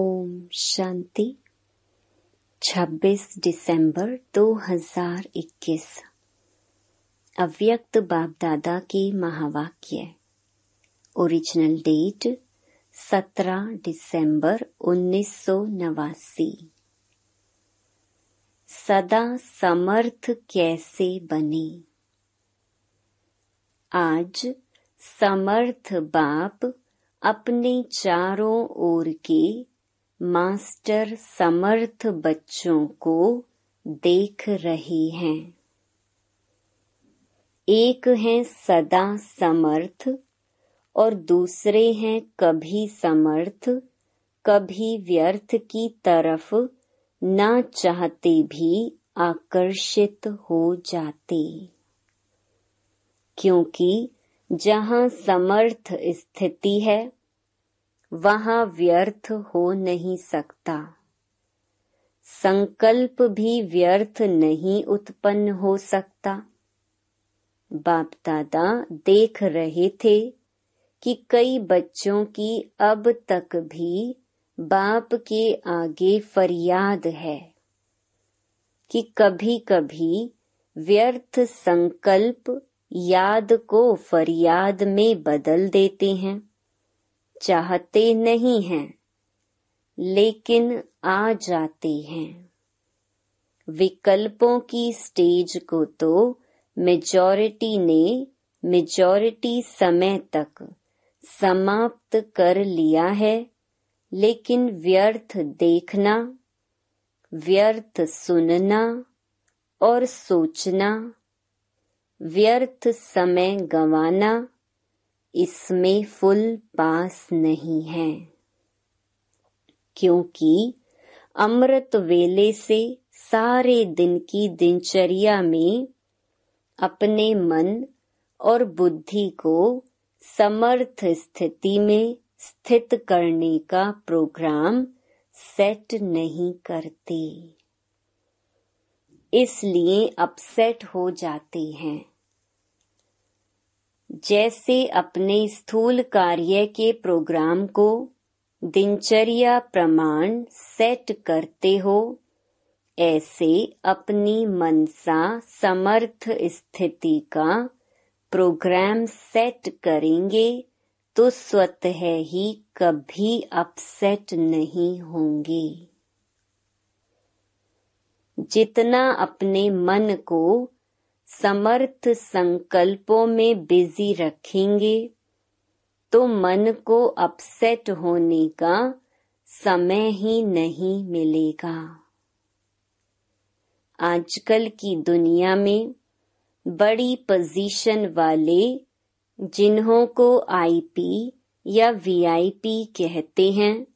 ओम शांति। 26 दिसंबर 2021 अव्यक्त बाप दादा के महावाक्य ओरिजिनल डेट 17 दिसंबर उन्नीस सौ नवासी। सदा समर्थ कैसे बने? आज समर्थ बाप अपने चारों ओर के मास्टर समर्थ बच्चों को देख रही हैं। एक है सदा समर्थ और दूसरे हैं कभी समर्थ, कभी व्यर्थ की तरफ़ न चाहते भी आकर्षित हो जाते। क्योंकि जहाँ समर्थ स्थिति है वहाँ व्यर्थ हो नहीं सकता। संकल्प भी व्यर्थ नहीं उत्पन्न हो सकता। बाप दादा देख रहे थे कि कई बच्चों की अब तक भी बाप के आगे फरियाद है कि कभी कभी व्यर्थ संकल्प याद को फरियाद में बदल देते हैं। चाहते नहीं हैं, लेकिन आ जाते हैं। विकल्पों की स्टेज को तो मेजॉरिटी ने मेजॉरिटी समय तक समाप्त कर लिया है, लेकिन व्यर्थ देखना, व्यर्थ सुनना और सोचना, व्यर्थ समय गंवाना इसमें फुल पास नहीं है, क्योंकि अमृत वेले से सारे दिन की दिनचर्या में अपने मन और बुद्धि को समर्थ स्थिति में स्थित करने का प्रोग्राम सेट नहीं करते, इसलिए अपसेट हो जाते हैं। जैसे अपने स्थूल कार्य के प्रोग्राम को दिनचर्या प्रमाण सेट करते हो, ऐसे अपनी मनसा समर्थ स्थिति का प्रोग्राम सेट करेंगे तो स्वतः ही कभी अपसेट नहीं होंगे। जितना अपने मन को समर्थ संकल्पों में बिज़ी रखेंगे तो मन को अपसेट होने का समय ही नहीं मिलेगा। आजकल की दुनिया में बड़ी पोजीशन वाले, जिन्हों को आईपी या वीआईपी कहते हैं,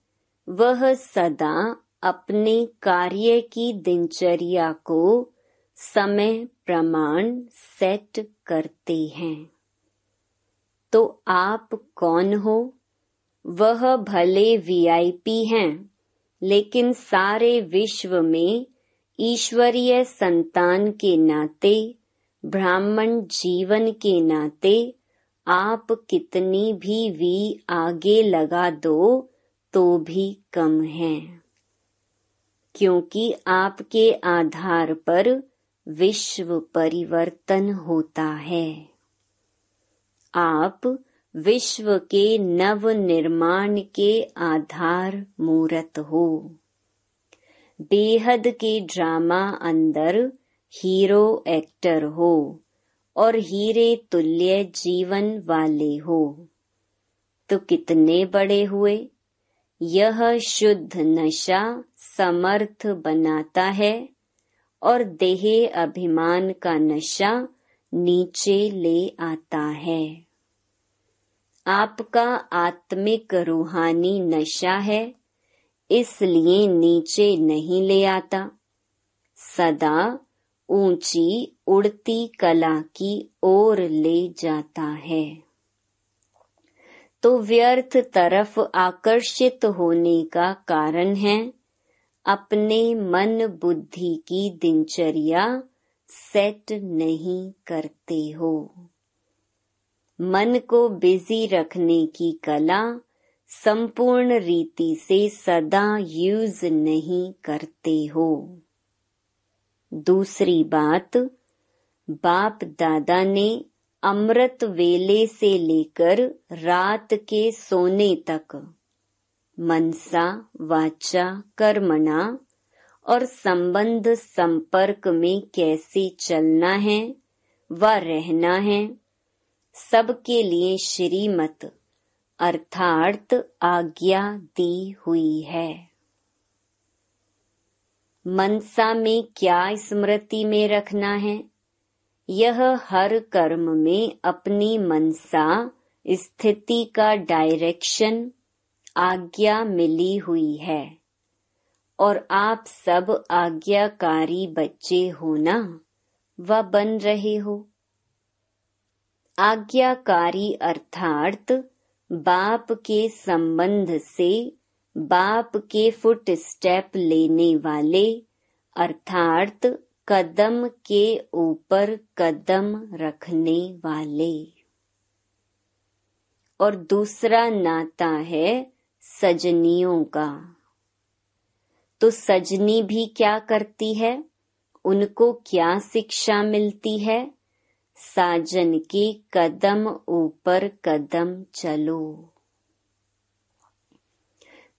वह सदा अपने कार्य की दिनचर्या को समय प्रमाण सेट करते हैं। तो आप कौन हो? वह भले वीआईपी हैं, लेकिन सारे विश्व में ईश्वरीय संतान के नाते, ब्राह्मण जीवन के नाते, आप कितनी भी वी आगे लगा दो तो भी कम है। क्योंकि आपके आधार पर विश्व परिवर्तन होता है। आप विश्व के नव निर्माण के आधार मूर्त हो। बेहद के ड्रामा अंदर हीरो एक्टर हो और हीरे तुल्य जीवन वाले हो। तो कितने बड़े हुए? यह शुद्ध नशा समर्थ बनाता है। और देह अभिमान का नशा नीचे ले आता है। आपका आत्मिक रूहानी नशा है, इसलिए नीचे नहीं ले आता। सदा ऊँची उड़ती कला की ओर ले जाता है। तो व्यर्थ तरफ़ आकर्षित होने का कारण है अपने मन बुद्धि की दिनचर्या सेट नहीं करते हो। मन को बिज़ी रखने की कला संपूर्ण रीति से सदा यूज़ नहीं करते हो। दूसरी बात, बाप दादा ने अमृत वेले से लेकर रात के सोने तक मनसा, वाचा, कर्मणा और संबंध संपर्क में कैसे चलना है व रहना है। सबके लिए श्रीमत, अर्थार्थ आज्ञा दी हुई है। मनसा में क्या स्मृति में रखना है? यह हर कर्म में अपनी मनसा स्थिति का डायरेक्शन आज्ञा मिली हुई है। और आप सब आज्ञाकारी बच्चे हो ना? व बन रहे हो। आज्ञाकारी अर्थात बाप के संबंध से बाप के फुट स्टेप लेने वाले, अर्थात कदम के ऊपर कदम रखने वाले। और दूसरा नाता है सजनियों का। तो सजनी भी क्या करती है? उनको क्या शिक्षा मिलती है? साजन के कदम ऊपर कदम चलो।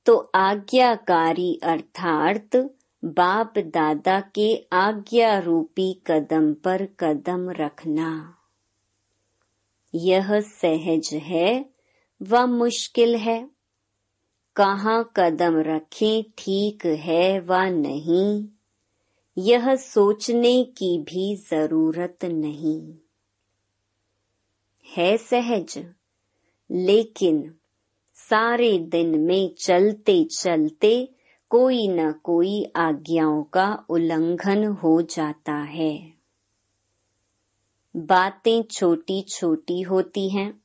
तो आज्ञाकारी अर्थात बाप दादा के आज्ञा रूपी कदम पर कदम रखना। यह सहज है व मुश्किल है। कहाँ कदम रखें, ठीक है व नहीं? यह सोचने की भी ज़रूरत नहीं। है सहज, लेकिन सारे दिन में चलते चलते कोई न कोई आज्ञाओं का उल्लंघन हो जाता है। बातें छोटी छोटी होती हैं,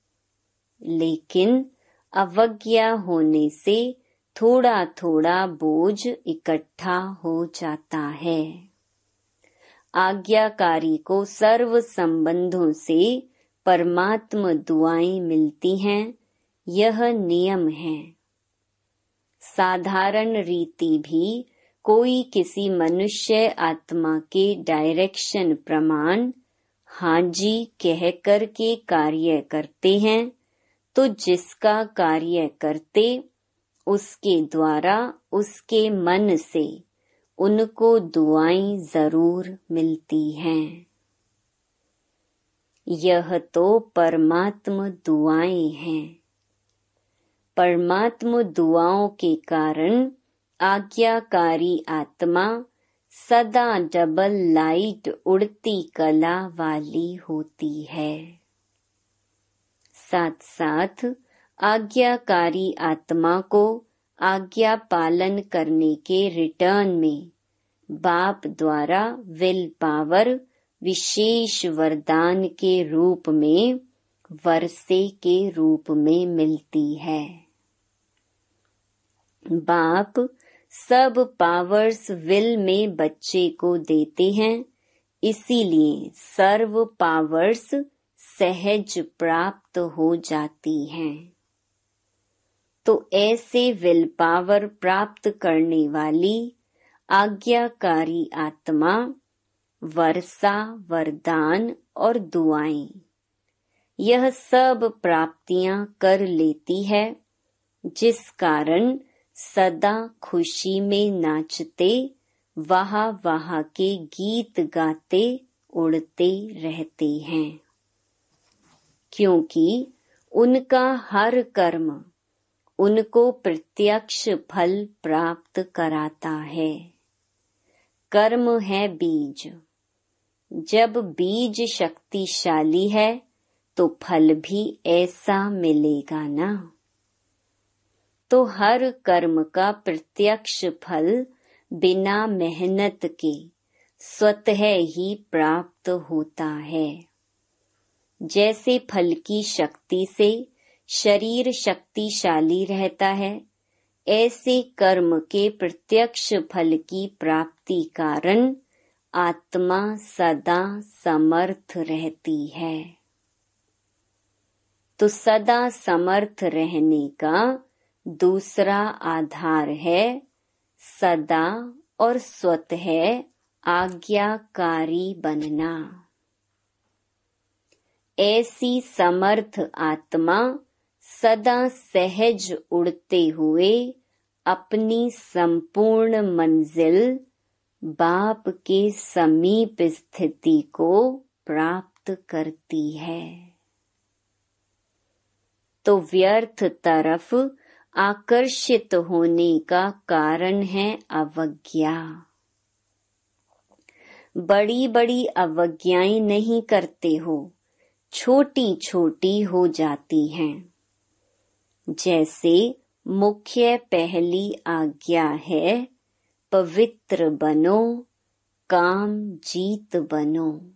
लेकिन अवज्ञा होने से थोड़ा थोड़ा बोझ इकट्ठा हो जाता है। आज्ञाकारी को सर्व संबंधों से परमात्म दुआएँ मिलती हैं, यह नियम है। साधारण रीति भी कोई किसी मनुष्य आत्मा के डायरेक्शन प्रमाण हाँ जी कह कर के कार्य करते हैं। तो जिसका कार्य करते, उसके द्वारा, उसके मन से, उनको दुआएँ ज़रूर मिलती हैं। यह तो परमात्म दुआएँ हैं। परमात्म दुआओं के कारण आज्ञाकारी आत्मा सदा डबल लाइट उड़ती कला वाली होती है। साथ साथ आज्ञाकारी आत्मा को आज्ञा पालन करने के रिटर्न में बाप द्वारा विल पावर विशेष वरदान के रूप में वर्षे के रूप में मिलती है। बाप सब पावर्स विल में बच्चे को देते हैं, इसीलिए सर्व पावर्स सहज प्राप्त हो जाती हैं। तो ऐसे विल पावर प्राप्त करने वाली आज्ञाकारी आत्मा, वर्षा, वरदान और दुआएँ, यह सब प्राप्तियाँ कर लेती है, जिस कारण सदा खुशी में नाचते वहा वहा के गीत गाते, उड़ते रहते हैं। क्योंकि उनका हर कर्म उनको प्रत्यक्ष फल प्राप्त कराता है। कर्म है बीज। जब बीज शक्तिशाली है तो फल भी ऐसा मिलेगा ना। तो हर कर्म का प्रत्यक्ष फल बिना मेहनत के स्वतः ही प्राप्त होता है। जैसे फल की शक्ति से शरीर शक्तिशाली रहता है, ऐसे कर्म के प्रत्यक्ष फल की प्राप्ति कारण आत्मा सदा समर्थ रहती है। तो सदा समर्थ रहने का दूसरा आधार है सदा और स्वतः आज्ञाकारी बनना। ऐसी समर्थ आत्मा सदा सहज उड़ते हुए अपनी संपूर्ण मंजिल बाप के समीप स्थिति को प्राप्त करती है। तो व्यर्थ तरफ़ आकर्षित होने का कारण है अवज्ञा। बड़ी बड़ी अवज्ञाएँ नहीं करते हो। छोटी छोटी हो जाती हैं। जैसे मुख्य पहली आज्ञा है, पवित्र बनो, काम जीत बनो।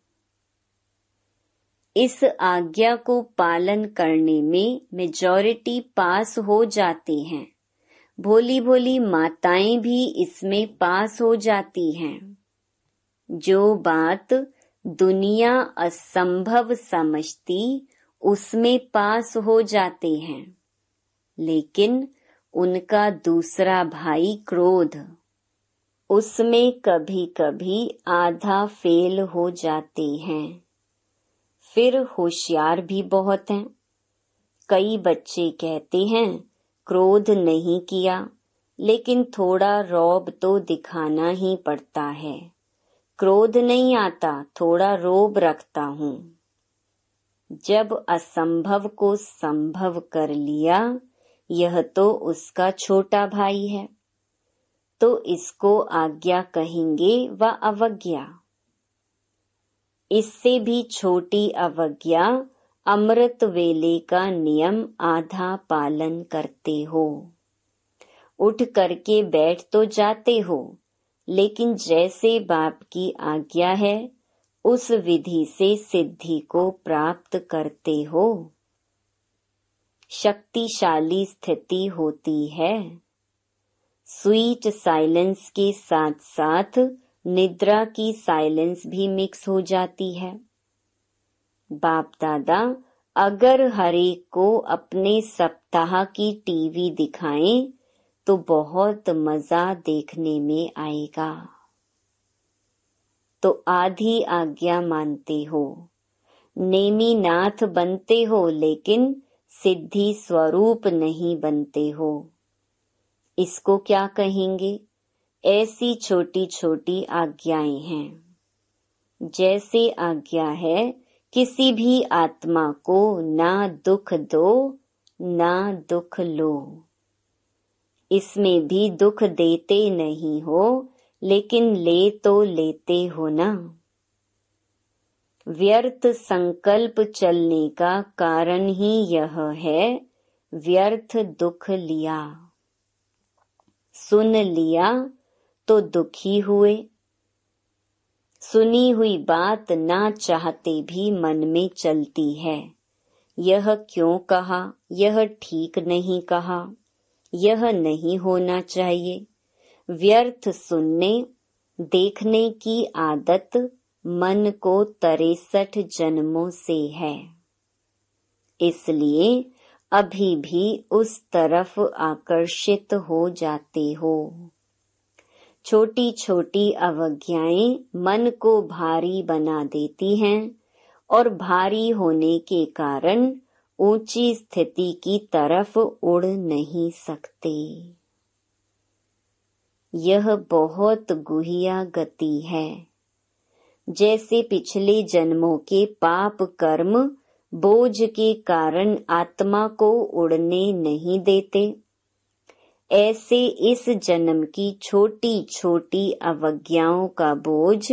इस आज्ञा को पालन करने में मेजॉरिटी पास हो जाते हैं। भोली भोली माताएँ भी इसमें पास हो जाती हैं। जो बात दुनिया असंभव समझती, उसमें पास हो जाते हैं। लेकिन उनका दूसरा भाई क्रोध। उसमें कभी कभी आधा फेल हो जाते हैं। फिर होशियार भी बहुत हैं। कई बच्चे कहते हैं, क्रोध नहीं किया, लेकिन थोड़ा रौब तो दिखाना ही पड़ता है। क्रोध नहीं आता, थोड़ा रोब रखता हूँ। जब असंभव को संभव कर लिया, यह तो उसका छोटा भाई है। तो इसको आज्ञा कहेंगे व अवज्ञा। इससे भी छोटी अवज्ञा, अमृत वेले का नियम आधा पालन करते हो। उठ करके बैठ तो जाते हो। लेकिन जैसे बाप की आज्ञा है, उस विधि से सिद्धि को प्राप्त करते हो। शक्तिशाली स्थिति होती है। स्वीट साइलेंस के साथ साथ निद्रा की साइलेंस भी मिक्स हो जाती है। बाप दादा, अगर हरेक को अपने सप्ताह की टीवी दिखाएँ तो बहुत मज़ा देखने में आएगा। तो आधी आज्ञा मानते हो। नेमी नाथ बनते हो, लेकिन सिद्धि स्वरूप नहीं बनते हो। इसको क्या कहेंगे? ऐसी छोटी छोटी आज्ञाएँ हैं। जैसे आज्ञा है, किसी भी आत्मा को ना दुख दो, ना दुख लो। इसमें भी दुख देते नहीं हो, लेकिन ले तो लेते हो ना। व्यर्थ संकल्प चलने का कारण ही यह है, व्यर्थ दुख लिया। सुन लिया तो दुखी हुए। सुनी हुई बात ना चाहते भी मन में चलती है। यह क्यों कहा? यह ठीक नहीं कहा। यह नहीं होना चाहिए। व्यर्थ सुनने, देखने की आदत मन को तिरसठ जन्मों से है। इसलिए अभी भी उस तरफ़ आकर्षित हो जाते हो। छोटी छोटी अवज्ञाएँ मन को भारी बना देती हैं और भारी होने के कारण ऊँची स्थिति की तरफ़ उड़ नहीं सकते। यह बहुत गुहिया गति है। जैसे पिछले जन्मों के पाप कर्म बोझ के कारण आत्मा को उड़ने नहीं देते, ऐसे इस जन्म की छोटी छोटी अवज्ञाओं का बोझ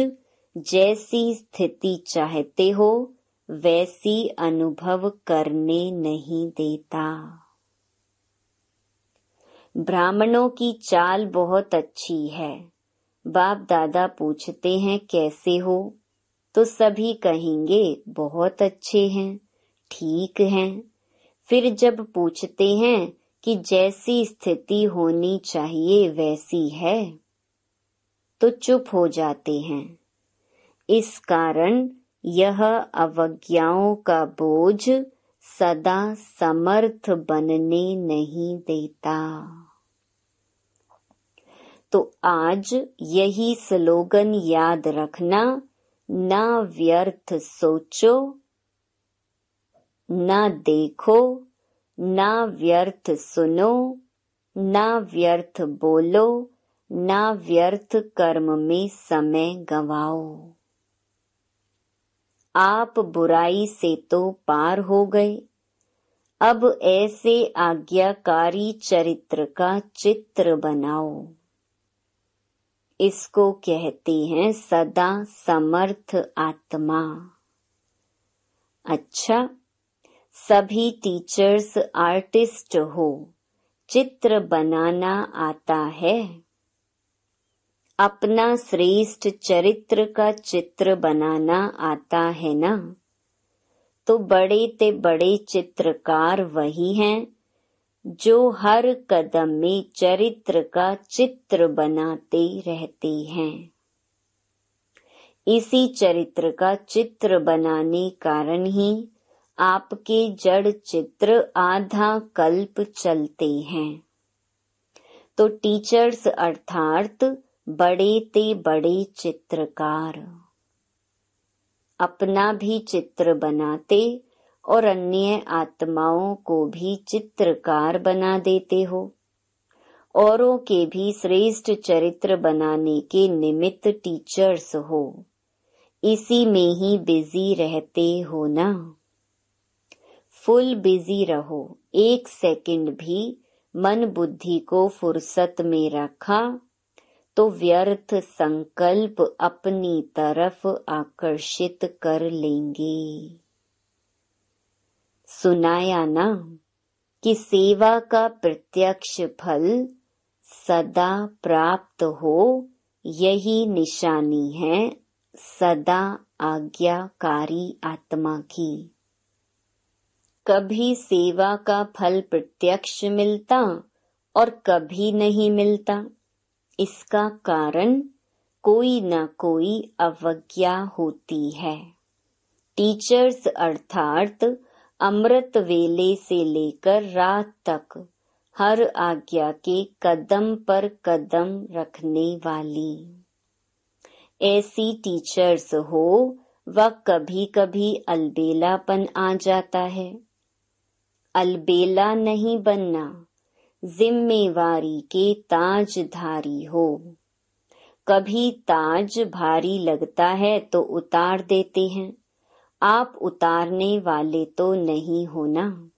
जैसी स्थिति चाहते हो वैसी अनुभव करने नहीं देता। ब्राह्मणों की चाल बहुत अच्छी है। बाप दादा पूछते हैं, कैसे हो? तो सभी कहेंगे, बहुत अच्छे हैं, ठीक हैं। फिर जब पूछते हैं कि जैसी स्थिति होनी चाहिए, वैसी है तो चुप हो जाते हैं। इस कारण यह अवज्ञाओं का बोझ सदा समर्थ बनने नहीं देता। तो आज यही स्लोगन याद रखना, ना व्यर्थ सोचो, ना देखो, ना व्यर्थ सुनो, ना व्यर्थ बोलो, ना व्यर्थ कर्म में समय गवाओ। आप बुराई से तो पार हो गए। अब ऐसे आज्ञाकारी चरित्र का चित्र बनाओ। इसको कहते हैं सदा समर्थ आत्मा। अच्छा सभी टीचर्स आर्टिस्ट हो, चित्र बनाना आता है। अपना श्रेष्ठ चरित्र का चित्र बनाना आता है ना? तो बड़े ते बड़े चित्रकार वही हैं, जो हर कदम में चरित्र का चित्र बनाते रहते हैं। इसी चरित्र का चित्र बनाने कारण ही आपके जड़ चित्र आधा कल्प चलते हैं। तो टीचर्स अर्थात बड़े ते बड़े चित्रकार। अपना भी चित्र बनाते और अन्य आत्माओं को भी चित्रकार बना देते हो। औरों के भी श्रेष्ठ चरित्र बनाने के निमित्त टीचर्स हो। इसी में ही बिज़ी रहते हो ना? फुल बिज़ी रहो। एक सेकंड भी मन बुद्धि को फुर्सत में रखा तो व्यर्थ संकल्प अपनी तरफ़ आकर्षित कर लेंगे। सुनाया ना कि सेवा का प्रत्यक्ष फल सदा प्राप्त हो, यही निशानी है सदा आज्ञाकारी आत्मा की। कभी सेवा का फल प्रत्यक्ष मिलता और कभी नहीं मिलता। इसका कारण कोई न कोई अवज्ञा होती है। टीचर्स अर्थात अमृत वेले से लेकर रात तक हर आज्ञा के कदम पर कदम रखने वाली। ऐसी टीचर्स हो व कभी कभी अलबेलापन आ जाता है। अलबेला नहीं बनना। जिम्मेवारी के ताजधारी हो। कभी ताज भारी लगता है तो उतार देते हैं। आप उतारने वाले तो नहीं होना।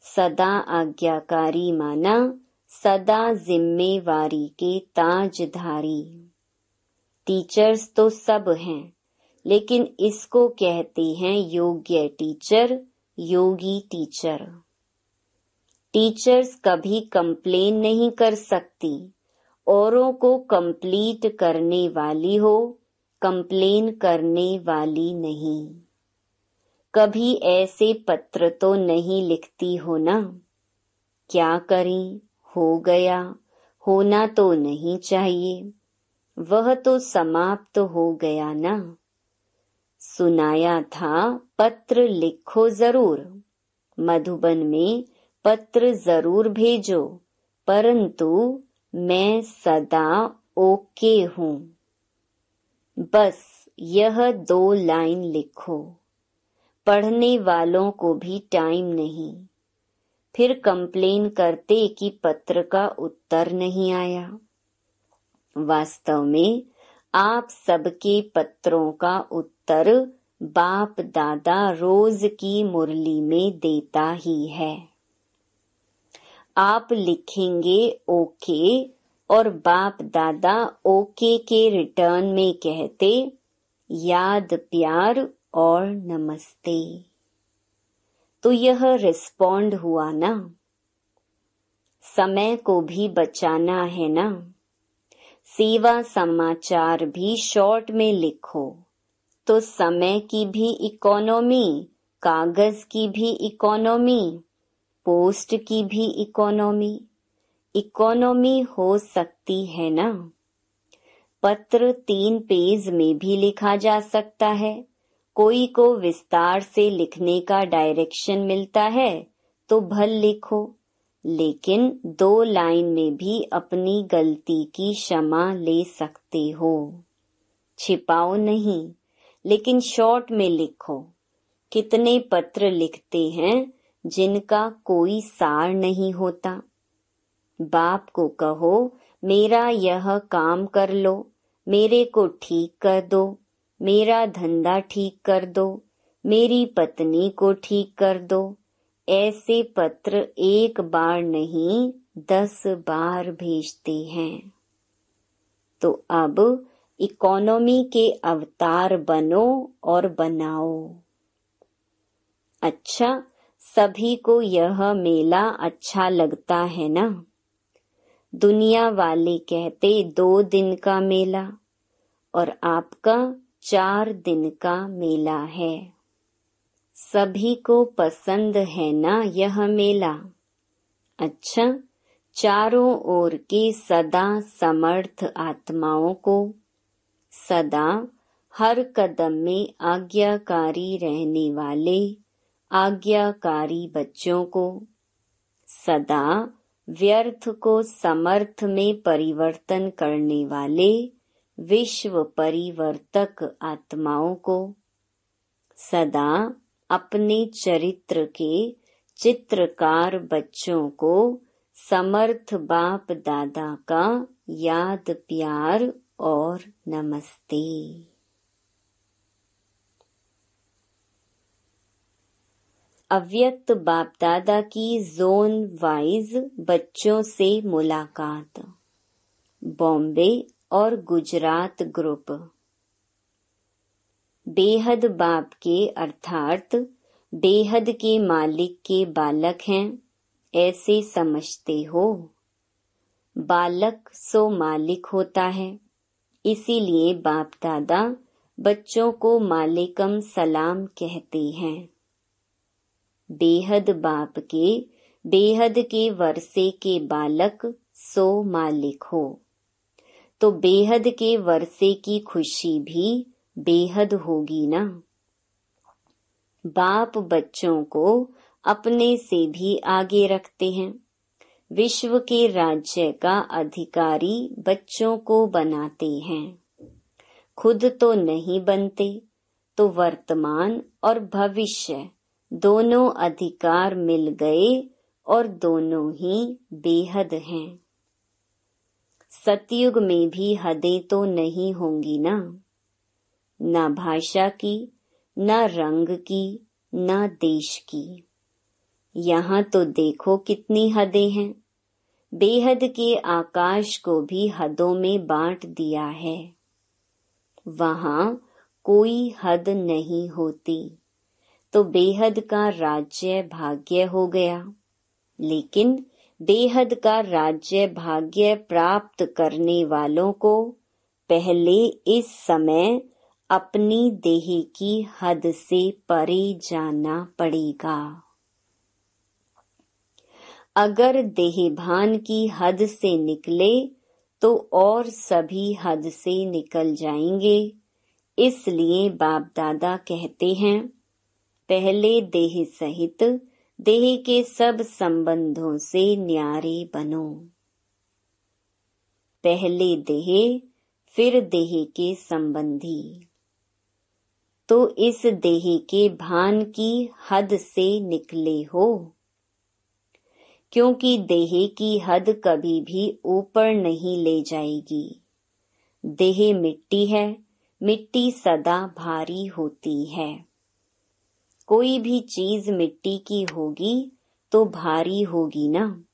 सदा आज्ञाकारी माना, सदा जिम्मेवारी के ताजधारी। टीचर्स तो सब हैं, लेकिन इसको कहते हैं योग्य टीचर, योगी टीचर। टीचर्स कभी कंप्लेन नहीं कर सकती। औरों को कंप्लीट करने वाली हो कंप्लेन करने वाली नहीं। कभी ऐसे पत्र तो नहीं लिखती हो ना? क्या करें? हो गया। होना तो नहीं चाहिए। वह तो समाप्त हो गया ना? सुनाया था, पत्र लिखो ज़रूर। मधुबन में पत्र ज़रूर भेजो, परंतु मैं सदा ओके हूँ। बस यह दो लाइन लिखो। पढ़ने वालों को भी टाइम नहीं। फिर कंप्लेन करते कि पत्र का उत्तर नहीं आया। वास्तव में आप सबके पत्रों का उत्तर बाप दादा रोज की मुरली में देता ही है। आप लिखेंगे ओके और बाप दादा ओके के रिटर्न में कहते, याद प्यार और नमस्ते. तो यह रिस्पॉन्ड हुआ ना? समय को भी बचाना है ना? सेवा समाचार भी शॉर्ट में लिखो। तो समय की भी इकोनॉमी, कागज़ की भी इकोनॉमी पोस्ट की भी इकोनॉमी इकोनॉमी हो सकती है ना? पत्र तीन पेज में भी लिखा जा सकता है। कोई को विस्तार से लिखने का डायरेक्शन मिलता है तो भल लिखो। लेकिन दो लाइन में भी अपनी गलती की क्षमा ले सकते हो। छिपाओ नहीं, लेकिन शॉर्ट में लिखो। कितने पत्र लिखते हैं जिनका कोई सार नहीं होता। बाप को कहो, मेरा यह काम कर लो, मेरे को ठीक कर दो, मेरा धंधा ठीक कर दो, मेरी पत्नी को ठीक कर दो। ऐसे पत्र एक बार नहीं, दस बार भेजते हैं। तो अब इकोनॉमी के अवतार बनो और बनाओ। अच्छा सभी को यह मेला अच्छा लगता है ना? दुनिया वाले कहते, दो दिन का मेला और आपका चार दिन का मेला है। सभी को पसंद है ना यह मेला? अच्छा चारों ओर के सदा समर्थ आत्माओं को सदा हर कदम में आज्ञाकारी रहने वाले आज्ञाकारी बच्चों को सदा व्यर्थ को समर्थ में परिवर्तन करने वाले विश्व परिवर्तक आत्माओं को सदा अपने चरित्र के चित्रकार बच्चों को समर्थ बाप दादा का याद, प्यार और नमस्ते। अव्यक्त बाप दादा की जोन वाइज बच्चों से मुलाकात। बॉम्बे और गुजरात ग्रुप। बेहद बाप के अर्थात बेहद के मालिक के बालक हैं, ऐसे समझते हो। बालक सो मालिक होता है, इसीलिए बाप दादा बच्चों को मालिकम सलाम कहते हैं। बेहद बाप के, बेहद के वर्षे के बालक, सो मालिक हो। तो बेहद के वर्षे की खुशी भी बेहद होगी ना। बाप बच्चों को अपने से भी आगे रखते हैं। विश्व के राज्य का अधिकारी बच्चों को बनाते हैं। खुद तो नहीं बनते तो वर्तमान और भविष्य दोनों अधिकार मिल गए और दोनों ही बेहद हैं। सतयुग में भी हदें तो नहीं होंगी ना। न भाषा की, न रंग की, न देश की। यहाँ तो देखो कितनी हदें हैं। बेहद के आकाश को भी हदों में बांट दिया है। वहाँ कोई हद नहीं होती। तो बेहद का राज्य भाग्य हो गया। लेकिन बेहद का राज्य भाग्य प्राप्त करने वालों को पहले इस समय अपनी देह की हद से परे जाना पड़ेगा। अगर देहभान की हद से निकले तो और सभी हद से निकल जाएँगे, इसलिए बाप दादा कहते हैं पहले देह सहित, देह के सब संबंधों से न्यारे बनो। पहले देह, फिर देह के संबंधी। तो इस देह के भान की हद से निकले हो। क्योंकि देह की हद कभी भी ऊपर नहीं ले जाएगी। देह मिट्टी है, मिट्टी सदा भारी होती है। कोई भी चीज़ मिट्टी की होगी तो भारी होगी ना।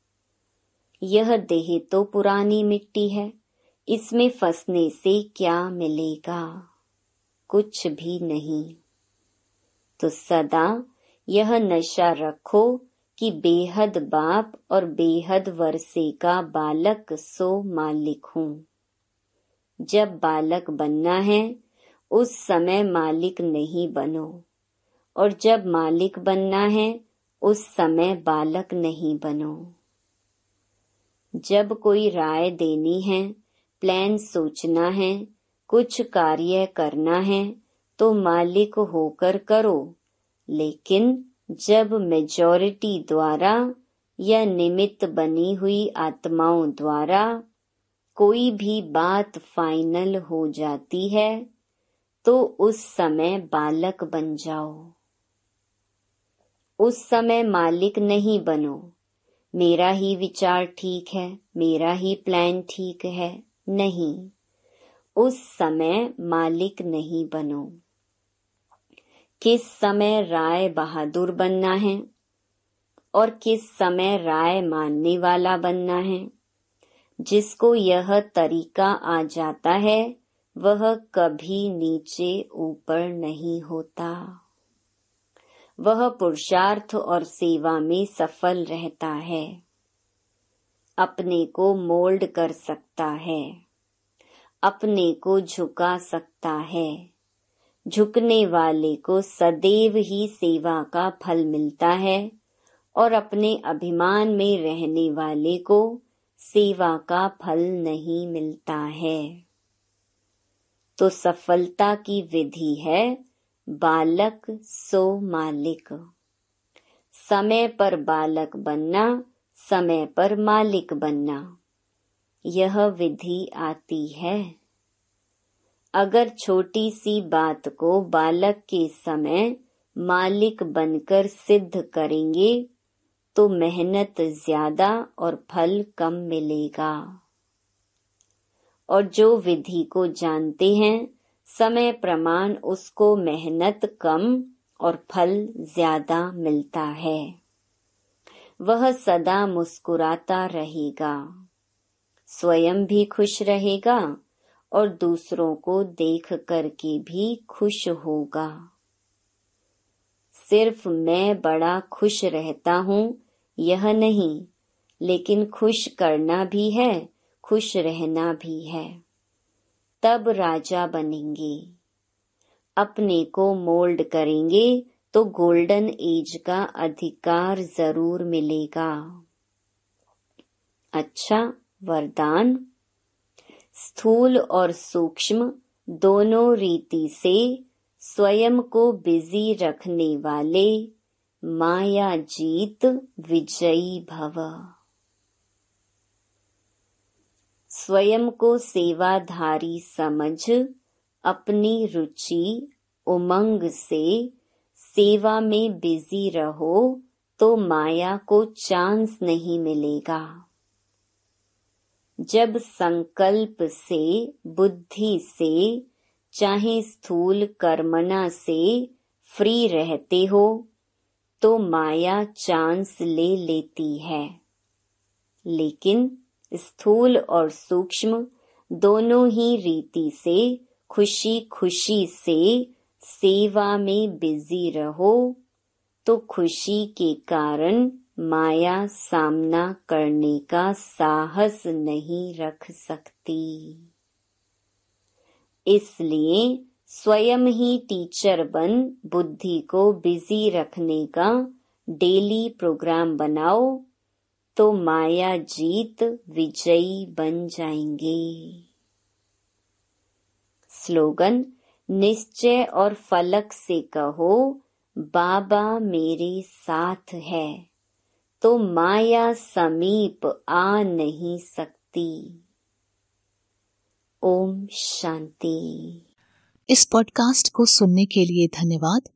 यह देह तो पुरानी मिट्टी है, इसमें फंसने से क्या मिलेगा? कुछ भी नहीं। तो सदा यह नशा रखो कि बेहद बाप और बेहद वर्षे का बालक सो मालिक हूँ। जब बालक बनना है, उस समय मालिक नहीं बनो। और जब मालिक बनना है, उस समय बालक नहीं बनो। जब कोई राय देनी है, प्लान सोचना है, कुछ कार्य करना है तो मालिक होकर करो। लेकिन जब मेजॉरिटी द्वारा या निमित्त बनी हुई आत्माओं द्वारा कोई भी बात फाइनल हो जाती है तो उस समय बालक बन जाओ। उस समय मालिक नहीं बनो। मेरा ही विचार ठीक है, मेरा ही प्लान ठीक है। नहीं, उस समय मालिक नहीं बनो। किस समय राय बहादुर बनना है और किस समय राय मानने वाला बनना है? जिसको यह तरीका आ जाता है, वह कभी नीचे ऊपर नहीं होता। वह पुरुषार्थ और सेवा में सफल रहता है। अपने को मोल्ड कर सकता है। अपने को झुका सकता है। झुकने वाले को सदैव ही सेवा का फल मिलता है और अपने अभिमान में रहने वाले को सेवा का फल नहीं मिलता है। तो सफलता की विधि है बालक सो मालिक। समय पर बालक बनना, समय पर मालिक बनना। यह विधि आती है। अगर छोटी सी बात को बालक के समय मालिक बनकर सिद्ध करेंगे तो मेहनत ज़्यादा और फल कम मिलेगा। और जो विधि को जानते हैं समय प्रमाण उसको मेहनत कम और फल ज़्यादा मिलता है। वह सदा मुस्कुराता रहेगा, स्वयं भी खुश रहेगा और दूसरों को देख करके भी खुश होगा। सिर्फ़ मैं बड़ा खुश रहता हूँ, यह नहीं, लेकिन खुश करना भी है, खुश रहना भी है। तब राजा बनेंगे। अपने को मोल्ड करेंगे तो गोल्डन एज का अधिकार ज़रूर मिलेगा। अच्छा वरदान। स्थूल और सूक्ष्म दोनों रीति से स्वयं को बिज़ी रखने वाले माया जीत विजयी भव। स्वयं को सेवाधारी समझ, अपनी रुचि उमंग से, सेवा में बिज़ी रहो तो माया को चांस नहीं मिलेगा। जब संकल्प से, बुद्धि से, चाहे स्थूल कर्मना से फ्री रहते हो तो माया चांस ले लेती है। लेकिन स्थूल और सूक्ष्म, दोनों ही रीति से, खुशी खुशी से, सेवा में बिज़ी रहो तो खुशी के कारण माया सामना करने का साहस नहीं रख सकती। इसलिए स्वयं ही टीचर बन, बुद्धि को बिज़ी रखने का डेली प्रोग्राम बनाओ तो माया जीत विजयी बन जाएँगे। स्लोगन, निश्चय और फलक से कहो, बाबा मेरे साथ है। तो माया समीप आ नहीं सकती। ओम शांति। इस पॉडकास्ट को सुनने के लिए धन्यवाद।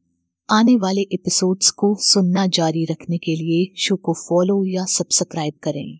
आने वाले एपिसोड्स को सुनना जारी रखने के लिए शो को फॉलो या सब्सक्राइब करें।